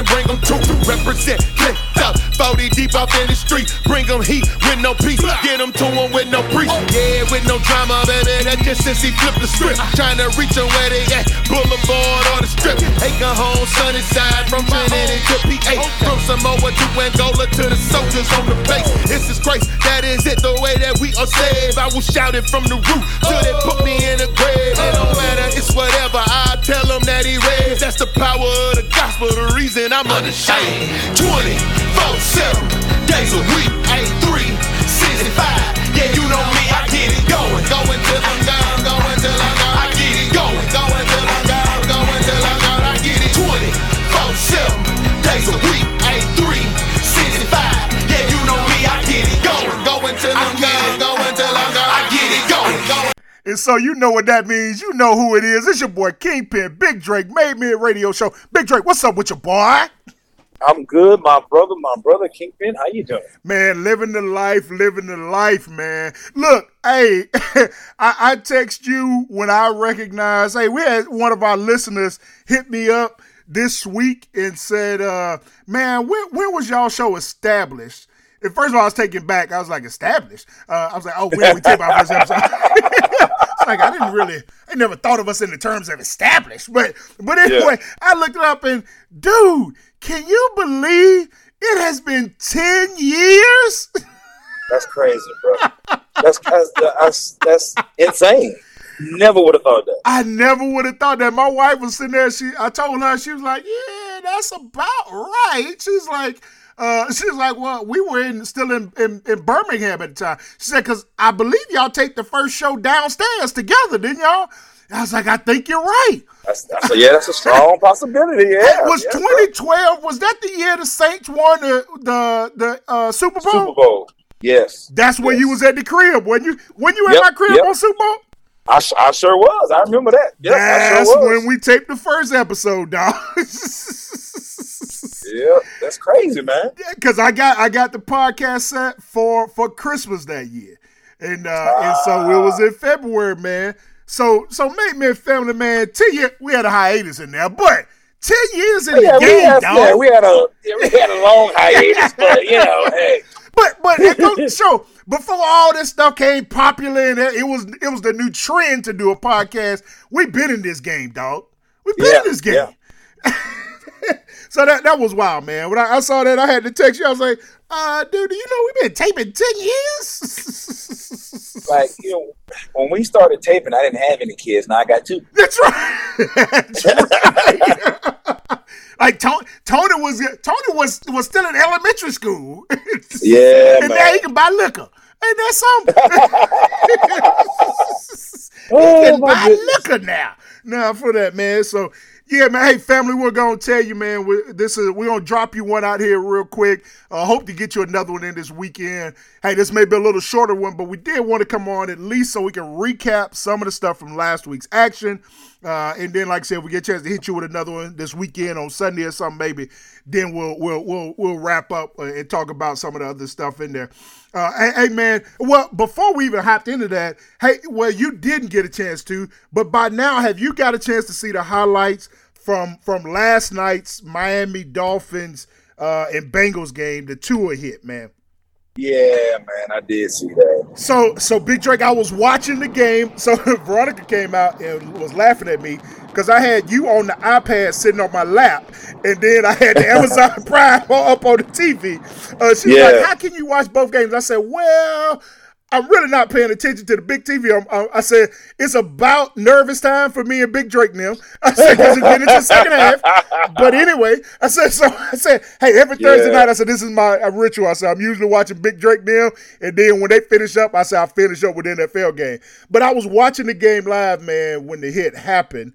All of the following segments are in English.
and bring them to represent. Click up, 40 deep off in the street. Bring them heat with no peace. Get them to them with no drama, baby. That just since he flipped the script. Trying to reach them where they at. Boulevard or the strip. Acre home, sunny side from Trinity to PA. From Samoa to Angola to the soldiers on the base. This is Christ. That is it, the way that we are saved. I will shout it from the roof till they put me in the grave. It don't matter, it's whatever. I tell them that he raised. That's the power of the gospel, the reason I'm unashamed. 24 7 days a week, 8 3 65. Know me, I get it going. Going till I'm gone, going till I'm gone. I get it going. Going till I'm gone, going till I'm gone. I get it 24 7 days a week, 8 3 65. Yeah, you know me, I get it going. Going till I'm gone, going till I'm gone. I get it going. going. And so you know what that means. You know who it is. It's your boy Kingpin, Big Drake, Made Me a Radio Show. Big Drake, what's up with your boy? I'm good, my brother, my brother Kingpin. How you doing? Man, living the life, living the life, man. Look, hey, I, I text you when I recognize, hey, we had one of our listeners hit me up this week and said, uh, man, when, when was y'all show established? And first of all, I was taken back. I was like, established? Uh, I was like, oh, when we tape our first episode? it's like, I didn't really, I never thought of us in the terms of established. But, but anyway, I looked it up and, dude, can you believe it has been 10 years? That's crazy, bro. That's that's that's, that's insane. Never would have thought that. I never would have thought that. My wife was sitting there. She, I told her, she was like, "Yeah, that's about right." She's like, uh, "She's like, well, we were in still in, in, in Birmingham at the time." She said, "Cause I believe y'all take the first show downstairs together, didn't y'all?" I was like, "I think you're right." That's, that's a, yeah, that's a strong possibility. Yeah, was yeah, 2012? Was that the year the Saints won the the the uh, Super Bowl? Super Bowl. Yes. That's when yes. you was at the crib. When you when you at Yep, my crib yep. on Super Bowl? I, I sure was. I remember that. Yep, I That's sure when we taped the first episode, dog. Yeah, that's crazy, man. Because I got I got the podcast set for for Christmas that year, and uh, and so it was in February, man. So so mate, man, family, man. Ten year we had a hiatus in there, but ten years in Yeah, the we game, had, dog. yeah, we had a we had a long hiatus, but you know, hey, But but it goes before all this stuff came popular and it was it was the new trend to do a podcast. We've been in this game, dog. We've been Yeah, in this game. yeah. So that that was wild, man. When I, I saw that, I had to text you. I was like, uh, dude, do you know we've been taping ten years? like you know, when we started taping, I didn't have any kids. Now I got two. That's right. That's right. like Tony, Tony was Tony was was still in elementary school. Yeah, and man. now he can buy liquor. Ain't that something? he Oh, can my buy goodness. liquor now. Now for that, man. So yeah, man. Hey, family, we're gonna tell you, man. We, this is we're gonna drop you one out here real quick. Uh, hope to get you another one in this weekend. Hey, this may be a little shorter one, but we did want to come on at least so we can recap some of the stuff from last week's action. Uh, and then, like I said, if we get a chance to hit you with another one this weekend on Sunday or something, maybe then we'll we'll we'll we'll wrap up uh, and talk about some of the other stuff in there. Uh, hey, hey, man. Well, before we even hopped into that, hey, well, you didn't get a chance to, but by now, have you got a chance to see the highlights from from last night's Miami Dolphins uh, and Bengals game? The Tua hit, man. Yeah, man, I did see that. So, so Big Drake, I was watching the game. So Veronica came out and was laughing at me because I had you on the iPad sitting on my lap, and then I had the Amazon Prime up on the TV. Uh, she was Yeah. like, "How can you watch both games?" I said, "Well." I'm really not paying attention to the big TV. I'm, I, I said it's about nervous time for me and Big Drake now. I said because it's getting into the second half. But anyway, I said so. I said, hey, every Thursday Yeah. night, I said this is my ritual. I said I'm usually watching Big Drake now, and then when they finish up, I said I finish up with the NFL game. But I was watching the game live, man, when the hit happened.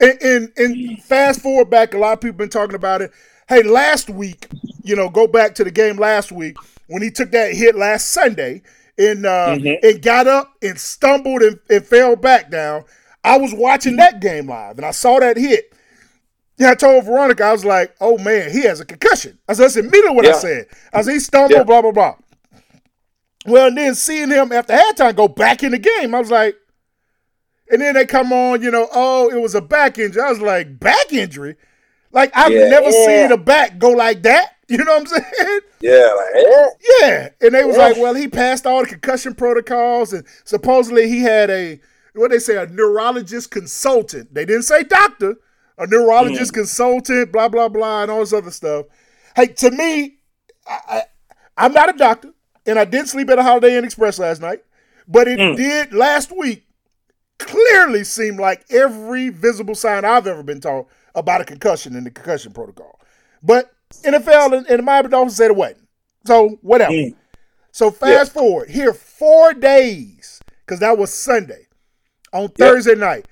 And, and and fast forward back, a lot of people been talking about it. Hey, last week, you know, go back to the game last week when he took that hit last Sunday, and uh, Mhm. and got up and stumbled and, and fell back down. I was watching that game live and I saw that hit. Yeah, I told Veronica, I was like, "Oh man, he has a concussion." I said, "That's immediately what I said." I said, "He stumbled, Yeah. blah blah blah." Well, and then seeing him after halftime go back in the game, I was like, and then they come on, you know, oh, it was a back injury. I was like, back injury? Like I've Yeah. never seen a back go like that. You know what I'm saying? Yeah, like, eh? Yeah. And they was Yeah. like, well, he passed all the concussion protocols, and supposedly he had a what they say, a neurologist consultant. They didn't say doctor, a neurologist consultant, blah, blah, blah, and all this other stuff. Hey, to me, I, I, I'm not a doctor, and I did sleep at a Holiday Inn Express last night, but it did last week clearly seem like every visible sign I've ever been taught about a concussion in the concussion protocol. But NFL and, and the Miami Dolphins said it wasn't. So whatever. Mm. So fast forward here four days because that was Sunday on Thursday night,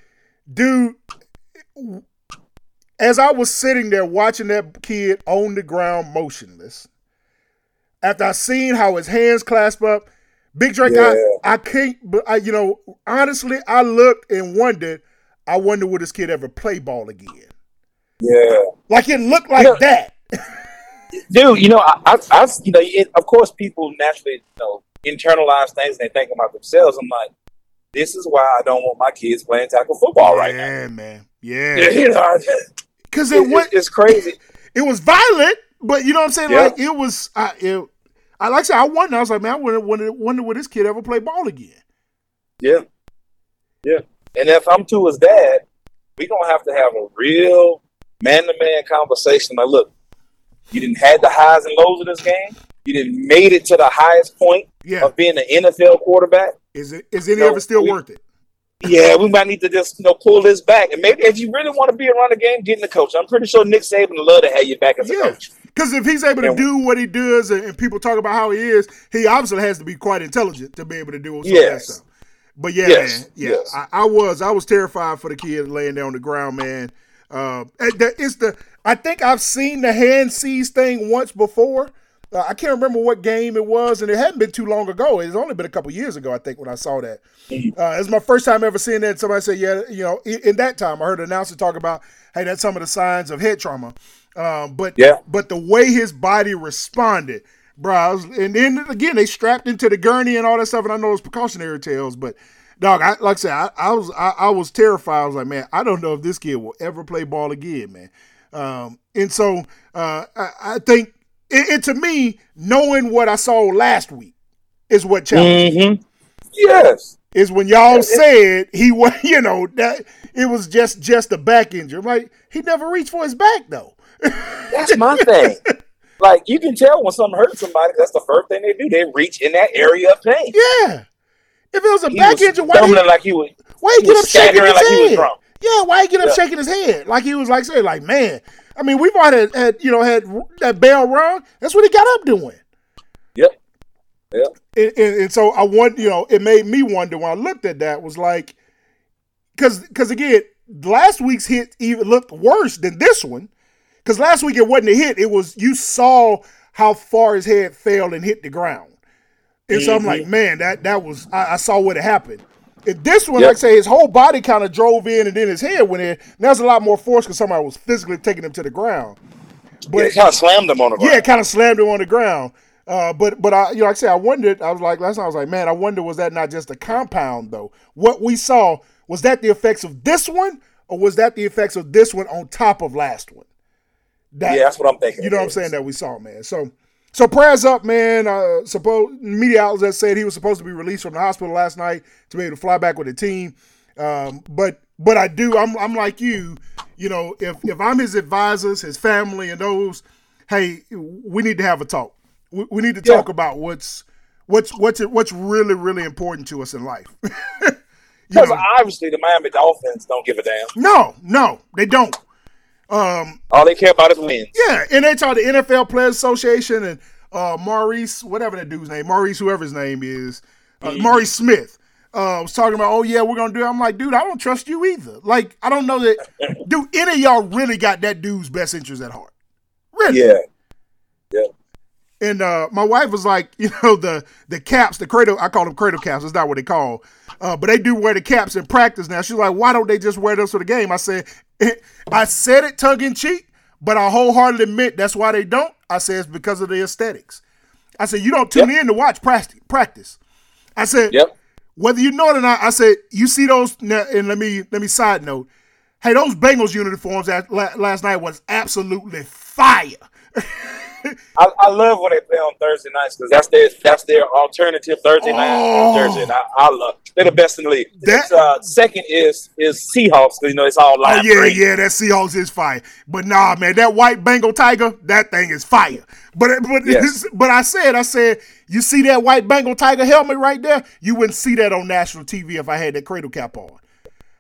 dude. As I was sitting there watching that kid on the ground motionless, after I seen how his hands clasp up, Big Drake, Yeah. I, I can't, but I, you know, honestly, I looked and wondered, I wonder will this kid ever play ball again? Yeah. Like it looked like that. dude. You know, I, I, I you know, it, of course, people naturally, you know, internalize things and they think about themselves. I'm like, this is why I don't want my kids playing tackle football right now. yeah, man. Yeah. You know, Because it, it went, it's crazy. it was violent, but you know what I'm saying? Yeah. Like it was. I, it, I like I said, I wonder. I was like, man, I wonder, wonder, wonder will this kid ever play ball again? Yeah, yeah. And if I'm to his dad, we gonna have to have a real man to man conversation. Like, look, you didn't had the highs and lows of this game. You didn't made it to the highest point Yeah. of being an NFL quarterback. Is it? Is any No, of it still we- worth it? Yeah, we might need to just you know pull this back. And maybe if you really want to be around the game, get in the coach. I'm pretty sure Nick Saban would love to have you back as a Yeah. coach. Because if he's able to do what he does, and, and people talk about how he is, he obviously has to be quite intelligent to be able to do some of that stuff. But yeah, Yes, man, yeah, yes. I, I was, I was terrified for the kid laying there on the ground, man. Uh, it's the, I think I've seen the hand seize thing once before. Uh, I can't remember what game it was, and it hadn't been too long ago. It's only been a couple years ago, I think, when I saw that. Uh, it's my first time ever seeing that. Somebody said, "Yeah, you know." In, in that time, I heard an announcer talk about, "Hey, that's some of the signs of head trauma." Um, but Yeah. but the way his body responded, bro, I was- and then again they strapped into the gurney and all that stuff. And I know it's precautionary tales, but dog, I, like I said, I, I was I, I was terrified. I was like, man, I don't know if this kid will ever play ball again, man. Um, and so uh, I, I think it, it to me, knowing what I saw last week is what challenged me Mm-hmm. Yes. is when y'all said he was, you know, that it was just just a back injury. I'm like, he never reached for his back though. That's my thing. Like you can tell when something hurts somebody, that's the first thing they do. They reach in that area of pain. Yeah. If it was a He back was injury, why he, like he was. why he he get up shaking his like he was head? drunk. Yeah, why he get up Yeah. shaking his head like he was like saying like man. I mean, we've all had, had you know had that bell rung. That's what he got up doing. Yep. Yep. and, and, and so I want you know it made me wonder when I looked at that was like because because again last week's hit even looked worse than this one because last week it wasn't a hit it was you saw how far his head fell and hit the ground and so I'm Mm-hmm. like man that that was I, I saw what happened. And this one, Yep. like I say, his whole body kind of drove in, and then his head went in. Now there's a lot more force because somebody was physically taking him to the ground. But Yeah, kind of slammed him on the ground. yeah, it kind of slammed him on the ground. Uh, but but I you know like I said I wondered I was like last night I was like man I wonder was that not just a compound though what we saw was that the effects of this one or was that the effects of this one on top of last one that, Yeah, that's what I'm thinking. you know what I'm saying that we saw man so so prayers up man. Uh suppose media outlets that said he was supposed to be released from the hospital last night to be able to fly back with the team. Um but but I do I'm I'm like you you know if if I'm his advisors his family and those hey we need to have a talk. We, we need to Yeah. talk about what's what's what's what's really really important to us in life. Because obviously the Miami Dolphins don't give a damn. no no they don't um All they care about is wins. Yeah, and they talk the NFL Players Association and uh, Maurice, whatever that dude's name, Maurice, whoever his name is, uh, Maurice Smith, uh, was talking about, oh yeah, we're gonna do. it. I'm like, dude, I don't trust you either. Like, I don't know that. do any of y'all really got that dude's best interest at heart? Really? Yeah. Yeah. and uh, my wife was like, you know, the the caps, the cradle. I call them cradle caps. It's not what they call, uh, but they do wear the caps in practice now. She's like, why don't they just wear those for the game? I said, I said it tongue in cheek, but I wholeheartedly admit that's why they don't. I said it's because of the aesthetics. I said you don't tune in to watch practice. Practice. I said, Yep. whether you know it or not, I said you see those. And let me let me side note. Hey, those Bengals uniforms last night was absolutely fire. I, I love when they play on Thursday nights because that's their that's their alternative Thursday Oh. night. And I, I love they're the best in the league. That- uh, second is is Seahawks because you know it's all Oh yeah, green. yeah, that Seahawks is fire. But nah, man, that white Bengal tiger, that thing is fire. But but Yes. but I said, I said, you see that white Bengal tiger helmet right there? You wouldn't see that on national TV if I had that cradle cap on.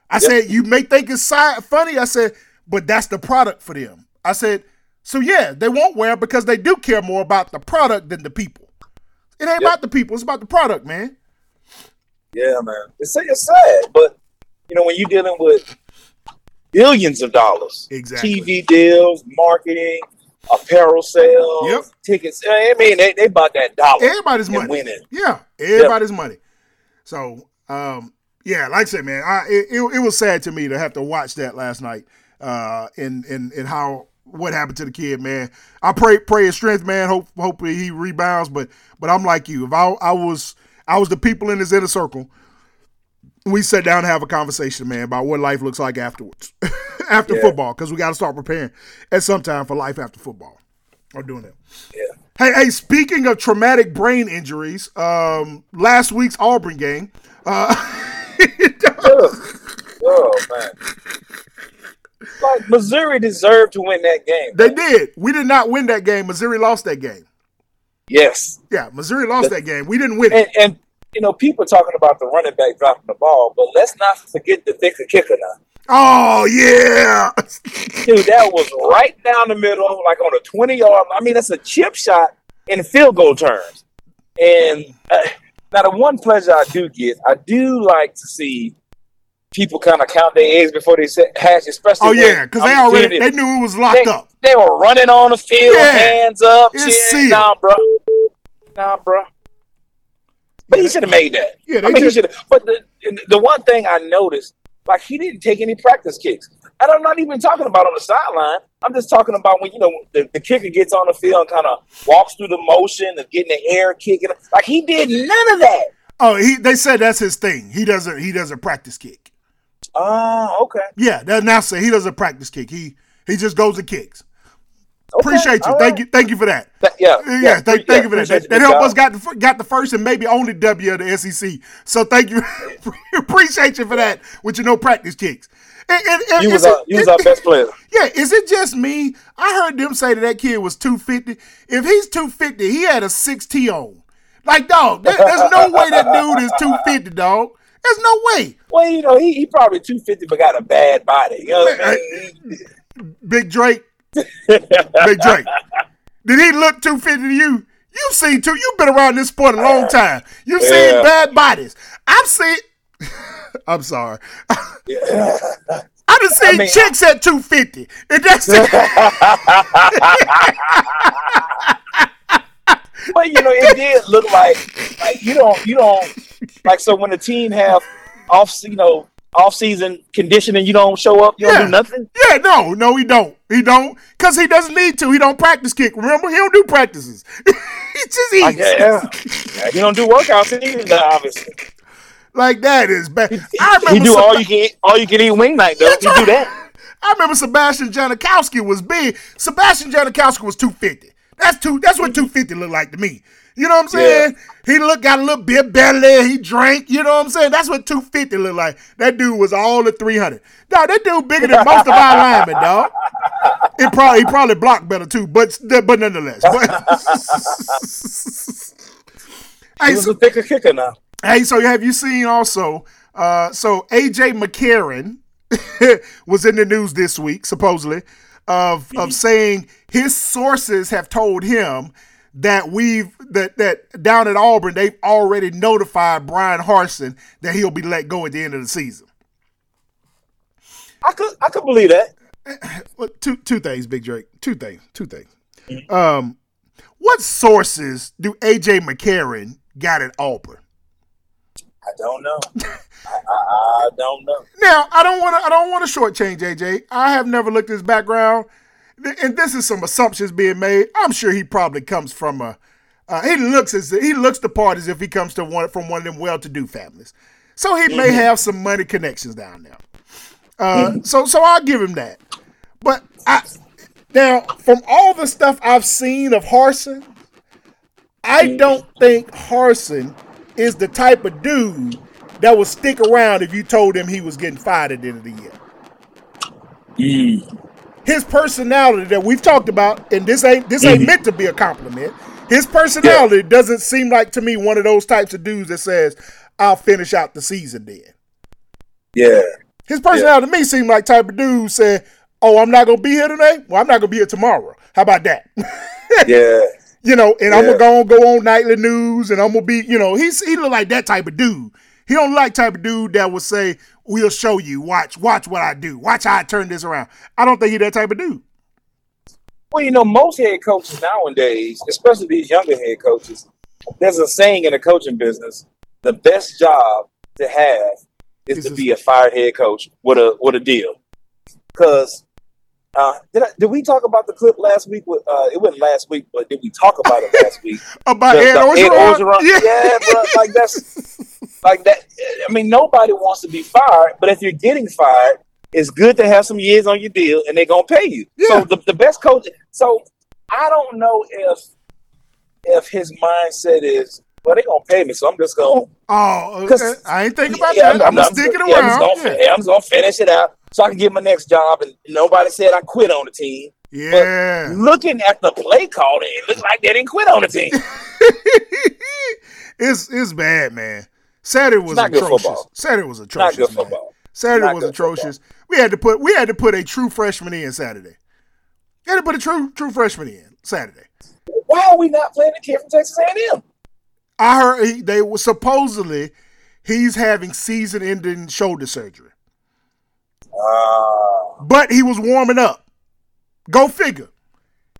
I said, you may think it's funny. I said, but that's the product for them. I said, so yeah, they won't wear it because they do care more about the product than the people. It ain't about the people; it's about the product, man. Yeah, man. It's, it's sad, but you know when you're dealing with billions of dollars, Exactly. TV deals, marketing, apparel sales, Yep. tickets. I mean, they they bought that dollar. Everybody's money. winning. Yeah, everybody's money. So, um, yeah, like I said, man, I it, it, it was sad to me to have to watch that last night. Uh, and and and how what happened to the kid, man. I pray pray his strength, man. Hope hopefully he rebounds. But but I'm like you. If I I was I was the people in his inner circle, we sat down and have a conversation, man, about what life looks like afterwards, after Yeah. football, because we got to start preparing at some time for life after football. Or doing that. Yeah. Hey, hey, speaking of traumatic brain injuries, um, last week's Auburn game, uh, man. Like Missouri deserved to win that game. they did. We did not win that game. Missouri lost that game. Yes. Yeah, Missouri lost that game. We didn't win it. And and you know, people talking about the running back dropping the ball, but let's not forget the thicker kicker now. Oh yeah, Dude, that was right down the middle, like on a 20 yard. I mean, that's a chip shot in field goal terms. And uh, now, the one pleasure I do get, I do like to see people kind of count their eggs before they set hash, especially. oh yeah, because they already they knew it was locked they, up. they were running on the field, Yeah. hands up, cheering. Nah, bro. Nah, bro. But he should have made that. Yeah, they I mean, he should. But the the one thing I noticed, like he didn't take any practice kicks. And I'm not even talking about on the sideline. I'm just talking about when you know the, the kicker gets on the field and kind of walks through the motion of getting the air kicking. Like he did none of that. Oh, he they said that's his thing. He doesn't he doesn't practice kick. Oh, okay. Yeah, that now say he doesn't practice kick. He he just goes and kicks. Okay, Appreciate you. all Thank you. Thank you for that. Th- yeah, uh, Yeah, thank, thank you for that. That, that helped dog. us got the, got the first and maybe only W of the SEC. So thank you. Appreciate you for that with your no practice kicks. And, and, and You was it- our, you was our best player. Yeah, is it just me? I heard them say that that kid was 250. If he's 250, he had a 6T on. Like, dog, there- there's no way that dude is 250, dog. There's no way. Well, you know, he, he probably 250 but got a bad body. You know what I mean? Big Drake, Big Drake. Did he look 250 to you? You've seen two. You've been around this sport a long time. You've seen bad bodies. I've seen. I'm sorry. Yeah. I done seen mean- chicks at 250. And that's But you know, it did look like like you don't you don't like so when the team have off you know off season conditioning, you don't show up, you don't do nothing. Yeah, no, no, he don't. He don't, cause he doesn't need to. He don't practice kick. Remember, he don't do practices. he just I eats. guess. Yeah, you don't do workouts either, obviously. Like that is bad. I remember You do all you can eat, all you can eat wing night though. You do that. I remember Sebastian Janikowski was big. Sebastian Janikowski was 250. That's two. That's what 250 looked like to me. You know what I'm saying? He looked got a little bit belly. He drank. You know what I'm saying? That's what 250 looked like. That dude was all the 300. Dog, that dude bigger than most of our linemen, dog. It probably he probably blocked better too, but but nonetheless. But, He hey, was so, a thicker kicker now. Hey, so have you seen also? Uh, so AJ McCarron was in the news this week, supposedly, of of saying his sources have told him that we've that that down at Auburn they've already notified Bryan Harsin that he'll be let go at the end of the season. I could I could believe that. Well, two two things, Big Drake. Two things. Two things. Um, What sources do AJ McCarron got at Auburn? I don't know. I, I, I don't know. Now, I don't want to. I don't want to shortchange AJ. I have never looked at his background, and this is some assumptions being made. I'm sure he probably comes from a. Uh, he looks as he looks the part as if he comes to one from one of them well-to-do families, so he may have some money connections down there. Uh, so, so I'll give him that. But I now from all the stuff I've seen of Harsin, I don't think Harsin is the type of dude that would stick around if you told him he was getting fired at the end of the year. His personality that we've talked about, and this ain't this ain't mm-hmm. meant to be a compliment. His personality doesn't seem like to me one of those types of dudes that says, "I'll finish out the season." Then Yeah. his personality to me seemed like type of dude said, "Oh, I'm not gonna be here today. Well, I'm not gonna be here tomorrow. How about that?" Yeah. you know, and I'm gonna go, go on nightly news, and I'm gonna be, you know, he's he look like that type of dude. He don't like type of dude that would say, "We'll show you. Watch, watch what I do. Watch how I turn this around." I don't think he that type of dude. Well, you know, most head coaches nowadays, especially these younger head coaches, there's a saying in the coaching business: the best job to have is to be a fired head coach with a with a deal. Because uh, did I, did we talk about the clip last week? With, uh, it wasn't last week, but did we talk about it last week? About The- Ed the Ed Orgeron? Orgeron- Yeah, bro. Like that's like that. I mean, nobody wants to be fired, but if you're getting fired, it's good to have some years on your deal, and they're gonna pay you. Yeah. So the, the best coach. So I don't know if if his mindset is, well, they're gonna pay me, so I'm just gonna. Oh, okay. I ain't thinking about Yeah, that. I'm, gonna stick it yeah, I'm just, around. Yeah. I'm just gonna finish it out so I can get my next job, and nobody said I quit on the team. Yeah. Looking at the play calling, it looks like they didn't quit on the team. it's it's bad, man. Saturday was not good atrocious. football. Saturday was Not atrocious. good man. football. Saturday Not was good atrocious. We had to put we had to put a true freshman in Saturday. We had to put a true true freshman in Saturday. Why are we not playing the kid from Texas A&M? I heard he, they were supposedly he's having season-ending shoulder surgery, Uh, but he was warming up. Go figure.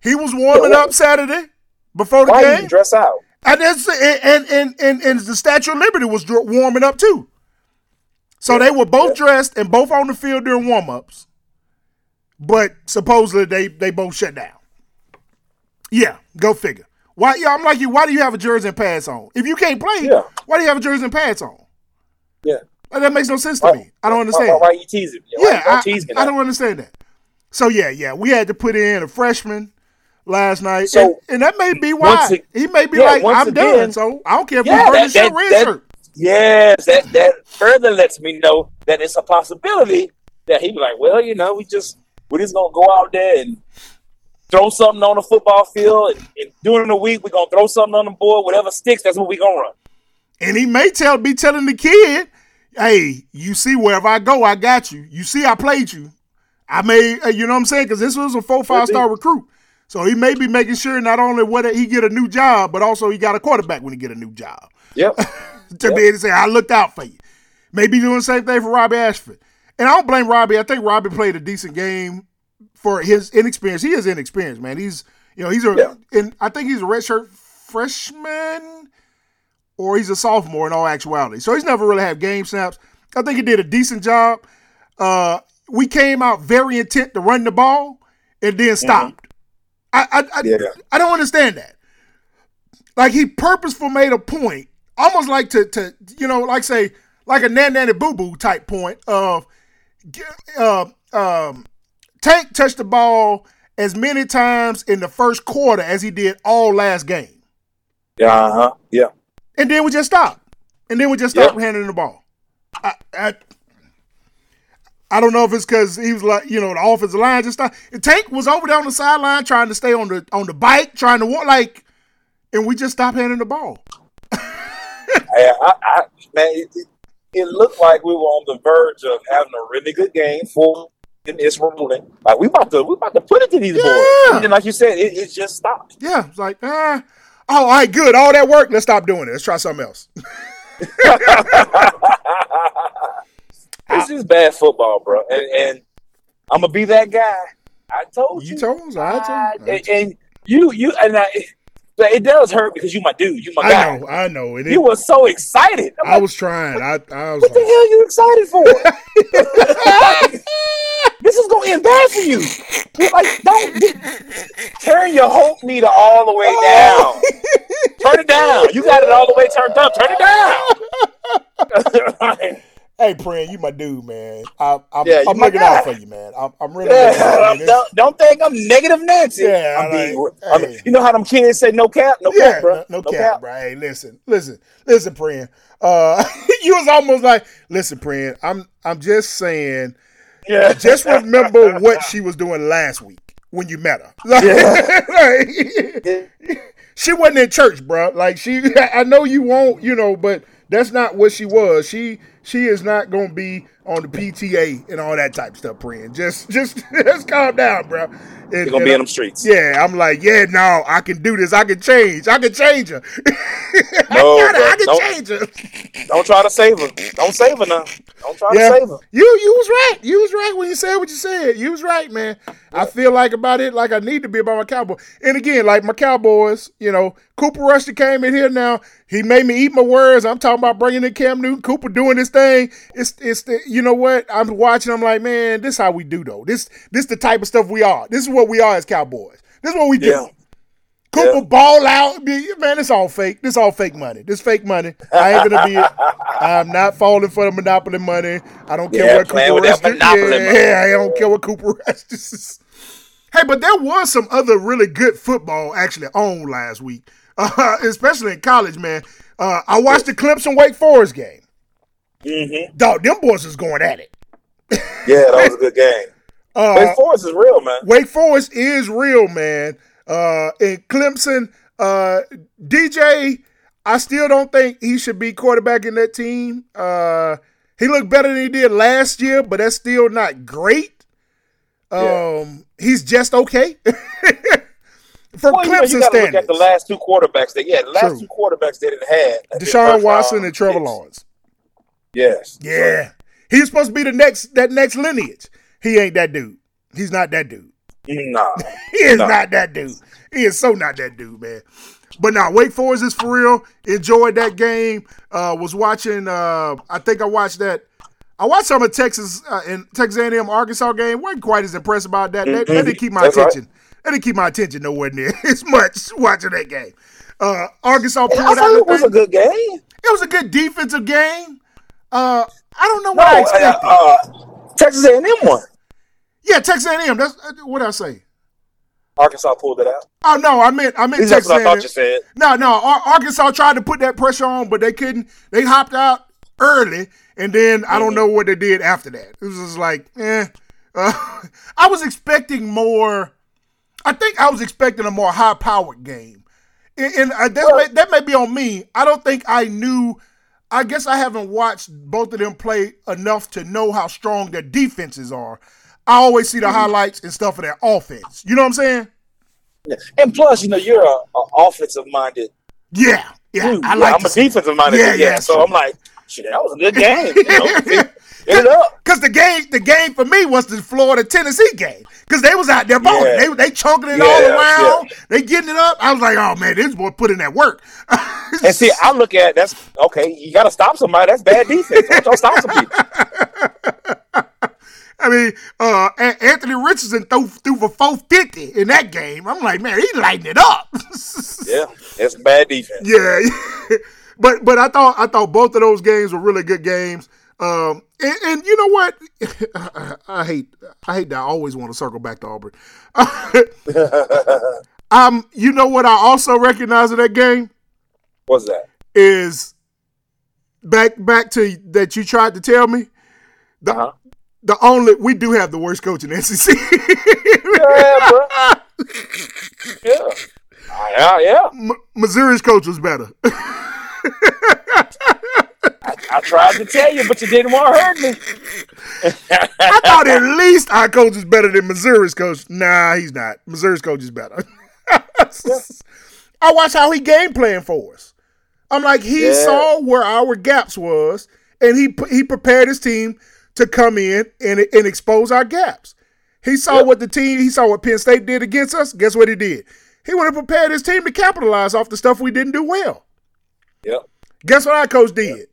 He was warming up Saturday before the why game. you dress out? And and and and, and the Statue of Liberty was warming up too. So they were both dressed and both on the field during warm-ups. But supposedly they they both shut down. Yeah, go figure. Why yeah, I'm like you, why do you have a jersey and pads on? If you can't play, Yeah. why do you have a jersey and pads on? Yeah. Like, that makes no sense to Why- me. I don't Why, understand. why, why you teasing me? Why, yeah, why I, I don't understand that. So yeah, yeah, we had to put in a freshman last night, So, and, and that may be why it- he may be yeah, like, "I'm done." So I don't care if Yeah, you burn that- that- that- Yes, that that further lets me know that it's a possibility that he be like, well, you know, we just we're just gonna go out there and throw something on the football field, and, and during the week we're gonna throw something on the board, whatever sticks, that's what we gonna run. And he may tell be telling the kid, "Hey, you see, wherever I go, I got you. You see, I played you. I may, uh, you know what I'm saying? Because this was a four five star recruit, so he may be making sure not only whether he get a new job, but also he got a quarterback when he get a new job Yep. to be able to say, "I looked out for you." Maybe doing the same thing for Robbie Ashford. And I don't blame Robbie. I think Robbie played a decent game for his inexperience. He is inexperienced, man. He's you know he's a Yeah. and I think he's a redshirt freshman or he's a sophomore in all actuality. So he's never really had game snaps. I think he did a decent job. Uh, we came out very intent to run the ball and then stopped. I I, I, Yeah. I don't understand that. Like he purposeful made a point, almost like to to you know like say like a nan nanny boo boo type point of uh, um, Tank touched the ball as many times in the first quarter as he did all last game. Yeah. Uh-huh. Yeah. And then we just stopped. And then we just stopped handing the ball. I, I, I don't know if it's because he was like, you know, the offensive line just stopped. Tank was over there on the sideline trying to stay on the on the bike, trying to walk like, and we just stopped handing the ball. I, I, I, man, it, it, it looked like we were on the verge of having a really good game for in this rolling. Like we about to we about to put it to these boys. And then, like you said, it, it just stopped. Yeah, it's like, ah, oh, all right, good. All that work, let's stop doing it. Let's try something else. This is bad football, bro. And, and I'm gonna be that guy. I told you. You told us, I told I- you. and, and you, you, and I. But it does hurt because you my dude. You my I guy. I know, I know. It, You were so excited. I'm I like, was trying. I, I was what the like, hell you excited for? this is gonna end bad for you. You're like, don't turn your hope meter all the way down. Turn it down. You got it all the way turned up. Turn it down. hey, Pran, you my dude, man. I, I'm, Yeah, you I'm looking out for you, man. I'm, I'm really looking out don't, don't think I'm negative Nancy. Yeah, I'm being, like, I'm- you know how them kids say no cap, no Yeah, cap, bro. no, no cap, bro. Hey, listen, listen, listen, Pran. Uh, you was almost like, listen, Pran. I'm, I'm just saying. Yeah, Just remember what she was doing last week when you met her. Like, she wasn't in church, bro. Like she, I know you won't, you know, but that's not what she was. She, she is not gonna be on the PTA and all that type of stuff. Praying, just, just, just calm down, bro. You're gonna be in them streets. Yeah, I'm like, yeah, no, I can do this. I can change. I can change her. No, I, gotta, I can change her. Don't try to save her. Don't save her now. Don't try Yeah, to save her. you you was right. You was right when you said what you said. You was right, man. I feel like about it, like I need to be about my cowboy. And again, like my Cowboys, you know, Cooper Rush came in here now. He made me eat my words. I'm talking about bringing in Cam Newton, Cooper doing this thing. It's it's the you know what I'm watching. I'm like, man, this is how we do though. This this the type of stuff we are. This is what we are as Cowboys. This is what we do. Yeah. Cooper Yeah. ball out, man. It's all fake. This all fake money. This fake money. I ain't gonna be. I'm not falling for the monopoly money. I don't care Yeah, what Cooper with that monopoly yeah, money. I don't care what Cooper Rush. Hey, but there was some other really good football actually on last week, uh, especially in college, man. Uh, I watched the Clemson Wake Forest game. Mm-hmm. Dog, them boys is going at it. Yeah, that was a good game. Uh, Wake Forest is real, man. Wake Forest is real, man. Uh, and Clemson, uh, DJ, I still don't think he should be quarterback in that team. Uh, he looked better than he did last year, but that's still not great. Um, Yeah. he's just okay. From Well, you, know, Clemson you got to look at the last two quarterbacks. That yeah, the last True. two quarterbacks that it had. that did Deshaun Watson and Trevor picks. Lawrence. Yes. Yeah, he's supposed to be the next that next lineage. He ain't that dude. He's not that dude. Nah. He is No. not that dude. He is so not that dude, man. But now Wake Forest is for real. Enjoyed that game. Uh, was watching. Uh, I think I watched that. I watched some of Texas uh, and Texas A&M Arkansas game. wasn't quite as impressed about that. That, that didn't keep my That's right. attention. That didn't keep my attention nowhere near as much watching that game. Uh, Arkansas I thought out. it was thing. a good game. It was a good defensive game. Uh, I don't know No, what I uh, expected. uh, Texas A&M won. yeah, Texas A&M. That's uh, what did I say. Arkansas pulled it out. Oh no, I meant I meant least that's Texas what I A&M. thought you said. No, no. Ar- Arkansas tried to put that pressure on, but they couldn't. They hopped out early, and then I Mm-hmm. don't know what they did after that. It was just like, eh. Uh, I was expecting more. I think I was expecting a more high-powered game, and, and uh, that, may, that may be on me. I don't think I knew. I guess I haven't watched both of them play enough to know how strong their defenses are. I always see the Mm-hmm. highlights and stuff of their offense. You know what I'm saying? Yeah. And plus, you know, you're a, a offensive minded Yeah, yeah. dude. I Yeah, like I'm a defensive minded. Yeah, yeah, So. I'm like, shit, that was a good game. You know, it up. Cause the game, the game for me was the Florida Tennessee game. Cause they was out there balling. Yeah. They they chunking it Yeah, all around. They getting it up. I was like, oh man, this boy put in that work. And see, I look at that's okay. You got to stop somebody. That's bad defense. Don't stop some people. I mean, uh, Anthony Richardson threw, threw for four fifty in that game. I'm like, man, he lighting it up. Yeah, it's bad defense. yeah, but but I thought I thought both of those games were really good games. Um, and, and you know what? I, hate I hate that I always want to circle back to Auburn. um, you know what? I also recognize in that game What's that? is back back to that you tried to tell me. The Uh-huh. the only we do have the worst coach in the SEC. Yeah, bro. Yeah. Yeah, yeah. M- Missouri's coach was better. I tried to tell you, but you didn't want to hurt me. I thought at least our coach is better than Missouri's coach. Nah, he's not. Missouri's coach is better. I watched how he game plan for us. I'm like, he Yeah. saw where our gaps was, and he he prepared his team to come in and, and expose our gaps. He saw Yep. what the team, he saw what Penn State did against us. Guess what he did? He would have prepared his team to capitalize off the stuff we didn't do well. Yep. Guess what our coach did?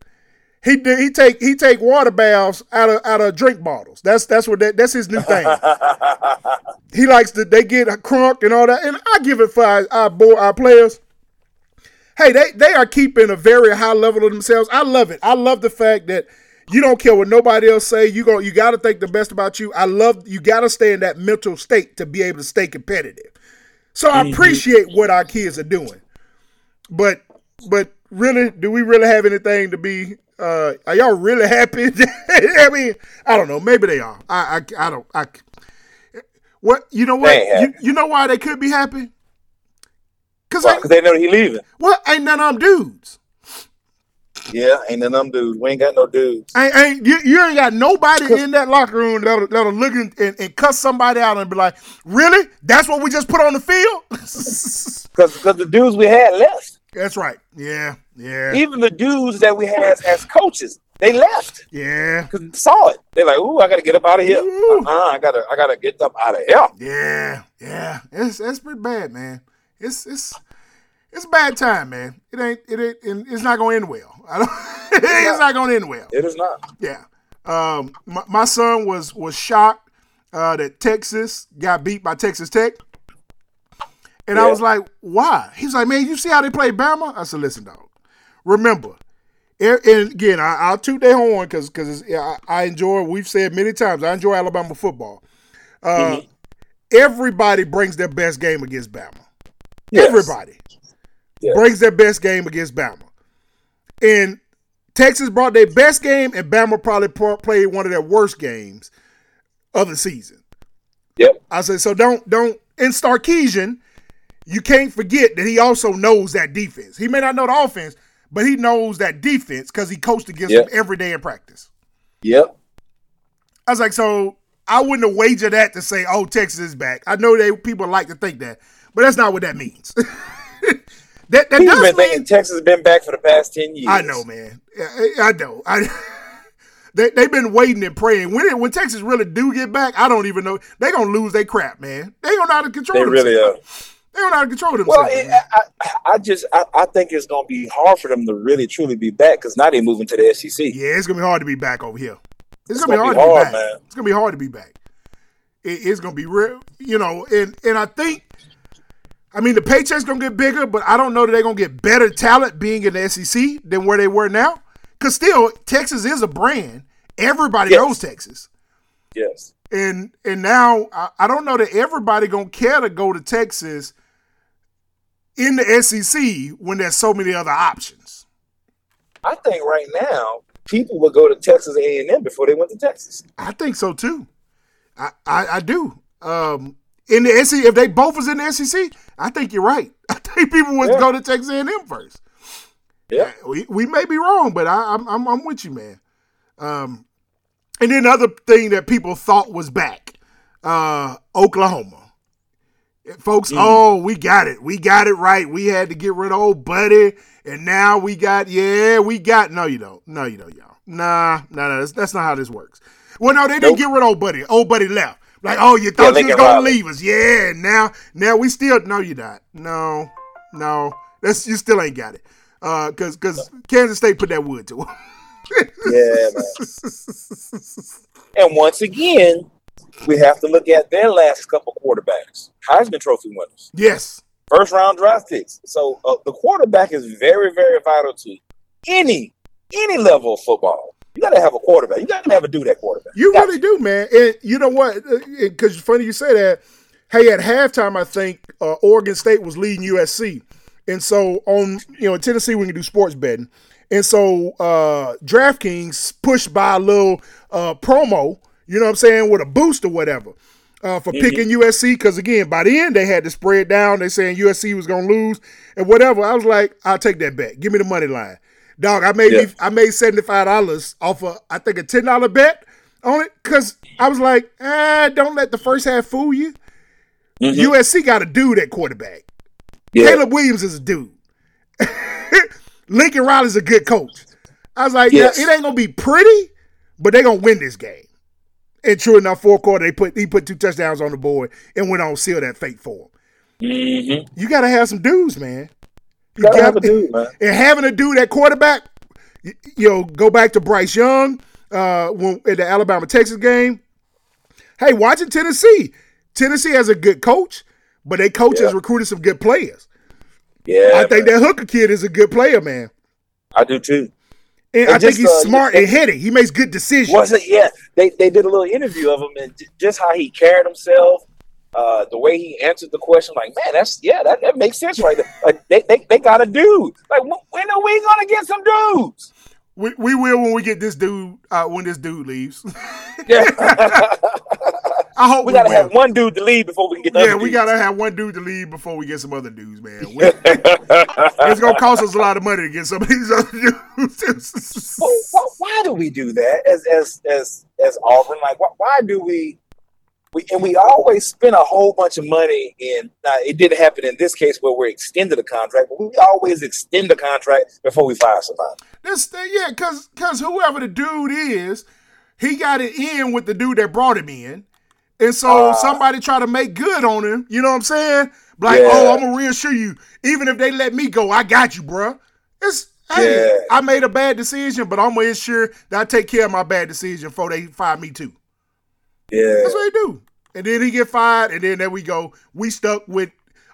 He he take he take water baths out of out of drink bottles. That's that's what that, that's his new thing. he likes to they get crunk and all that, and I give it for our our, boy, our players. Hey, they they are keeping a very high level of themselves. I love it. I love the fact that you don't care what nobody else say. You go you got to think the best about you. I love you got to stay in that mental state to be able to stay competitive. So I appreciate what our kids are doing. But but really, do we really have anything to be? Uh, are y'all really happy? I mean, I don't know. Maybe they are. I I, I don't. I what you know what you, you know why they could be happy? Cause Because they know he leaving. what ain't none of them dudes. Yeah, ain't none of them dudes. We ain't got no dudes. Ain't, ain't you, you ain't got nobody in that locker room that'll, that'll look and, and, and cuss somebody out and be like, "Really? That's what we just put on the field?" Because the dudes we had left. That's right. Yeah, yeah, Even the dudes that we had as, as coaches, they left. yeah, Because they saw it. They're like, ooh, I got to get up out of here. Uh-uh, I got to I gotta get up out of here. yeah, yeah. It's it's pretty bad, man. It's it's it's a bad time, man. It ain't it ain't and it's not going to end well. I don't, it's not going to end well. It is not. Yeah. Um, my, my son was was shocked uh, that Texas got beat by Texas Tech. And I was like, why? He's like, man, you see how they play Bama? I said, listen, dog. Remember, and again, I, I'll toot their horn because because I, I enjoy. We've said many times, I enjoy Alabama football. Uh, Everybody brings their best game against Bama. Yes. Everybody Yes. brings their best game against Bama. And Texas brought their best game, and Bama probably pro- played one of their worst games of the season. Yep. I said, so don't don't in Sarkisian, you can't forget that he also knows that defense. He may not know the offense, but he knows that defense because he coached against Yep. them every day in practice. Yep. I was like, so I wouldn't have wagered that to say, oh, Texas is back. I know they people like to think that, but that's not what that means. that that People does been mean thinking Texas has been back for the past 10 years. I know, man. I, I know. I they they've been waiting and praying. When it, when Texas really do get back, I don't even know. They gonna lose their crap, man. They don't know how to control They themselves. really are. They know how to control Well, themselves. it. I, I, I just I, I think it's going to be hard for them to really truly be back because now they're moving to the SEC. yeah, it's gonna be hard to be back over here. It's, It's gonna, be gonna hard be to be back. man. It's gonna be hard to be back. It- it's gonna be real, you know. And and I think, I mean, the paycheck's gonna get bigger, but I don't know that they're gonna get better talent being in the SEC than where they were now. Cause still, Texas is a brand. Everybody Yes. knows Texas. Yes. and and now I, I don't know that everybody gonna care to go to Texas in the SEC when there's so many other options. I think right now people would go to Texas A&M before they went to Texas. I think so too. I I, I do. Um, in the SEC, if they both was in the SEC, I think you're right. I think people would Yeah. go to Texas A&M first. Yeah. We, we may be wrong, but I, I'm, I'm I'm with you, man. Um, and then the other thing that people thought was back, uh, Oklahoma. Folks, oh, we got it. We got it right. We had to get rid of old buddy, and now we got yeah, we got no, you don't, no, you don't, y'all. Nah, nah, nah. That's, that's not how this works. Well, no, they didn't Nope. get rid of old buddy. Old buddy left. Like, oh, you thought you was gonna Riley. leave us? Yeah. Now, now we still no, you not. No, no. That's you still ain't got it. Uh, cause cause Kansas State put that wood to him. Yeah, man. and once again, we have to look at their last couple quarterbacks, Heisman Trophy winners, yes. first round draft picks. So uh, the quarterback is very, very vital to any any level of football. You got to have a quarterback. You got to have a dude at quarterback. You really do, man. And you know what? Because it's funny you say that. Hey, at halftime, I think uh, Oregon State was leading USC, and so on you know in Tennessee we can do sports betting, and so uh, DraftKings pushed by a little uh, promo. You know what I'm saying with a boost or whatever. Uh, for picking USC because again by the end they had to spread down. They saying USC was gonna lose and whatever. I was like, I'll take that bet. Give me the money line, dog. I made Yeah. me, I made seventy five dollars off of I think a ten dollar bet on it because I was like, ah, don't let the first half fool you. Mhm. USC got a dude at quarterback. Yeah. Caleb Williams is a dude. Lincoln Riley's a good coach. I was like, Yes. yeah, it ain't gonna be pretty, but they gonna win this game. And true enough, fourth quarter they put he put two touchdowns on the board and went on to seal that fate for him. Mm-hmm. You got to have some dudes, man. You Gotta got- have a dude, man. and having a dude at quarterback, y- you know, go back to Bryce Young uh, when at the Alabama Texas game. Hey, watching Tennessee. Tennessee has a good coach, but they coach has recruited some good players. Yeah, I think man. that Hooker kid is a good player, man. I do too. And, I think he's uh, smart and heady. He makes good decisions. Was it? Yeah, they they did a little interview of him and just how he carried himself, uh, the way he answered the question. Like, man, that's yeah, that, that makes sense right there. Like, they, they they got a dude. Like, when are we gonna get some dudes? We, we will when we get this dude uh, when this dude leaves. Yeah, I hope we we, gotta will. have one dude to leave before we can get. the yeah, other we dudes. gotta have one dude to leave before we get some other dudes, man. We- it's gonna cost us a lot of money to get some of these other dudes. Well, why, why do we do that as as as as Auburn? Like, why, why do we? We and we always spend a whole bunch of money in. Now, it didn't happen in this case where we extended the contract, but we always extend the contract before we fire somebody. This thing, yeah, cause cause whoever the dude is, he got it in with the dude that brought him in. And so Ah. somebody try to make good on him. You know what I'm saying? Like, Yeah. oh, I'm gonna reassure you. Even if they let me go, I got you, bruh. It's hey, Yeah. I made a bad decision, but I'm gonna ensure that I take care of my bad decision before they fire me too. Yeah, That's what they do. And then he get fired, and then there we go. We stuck with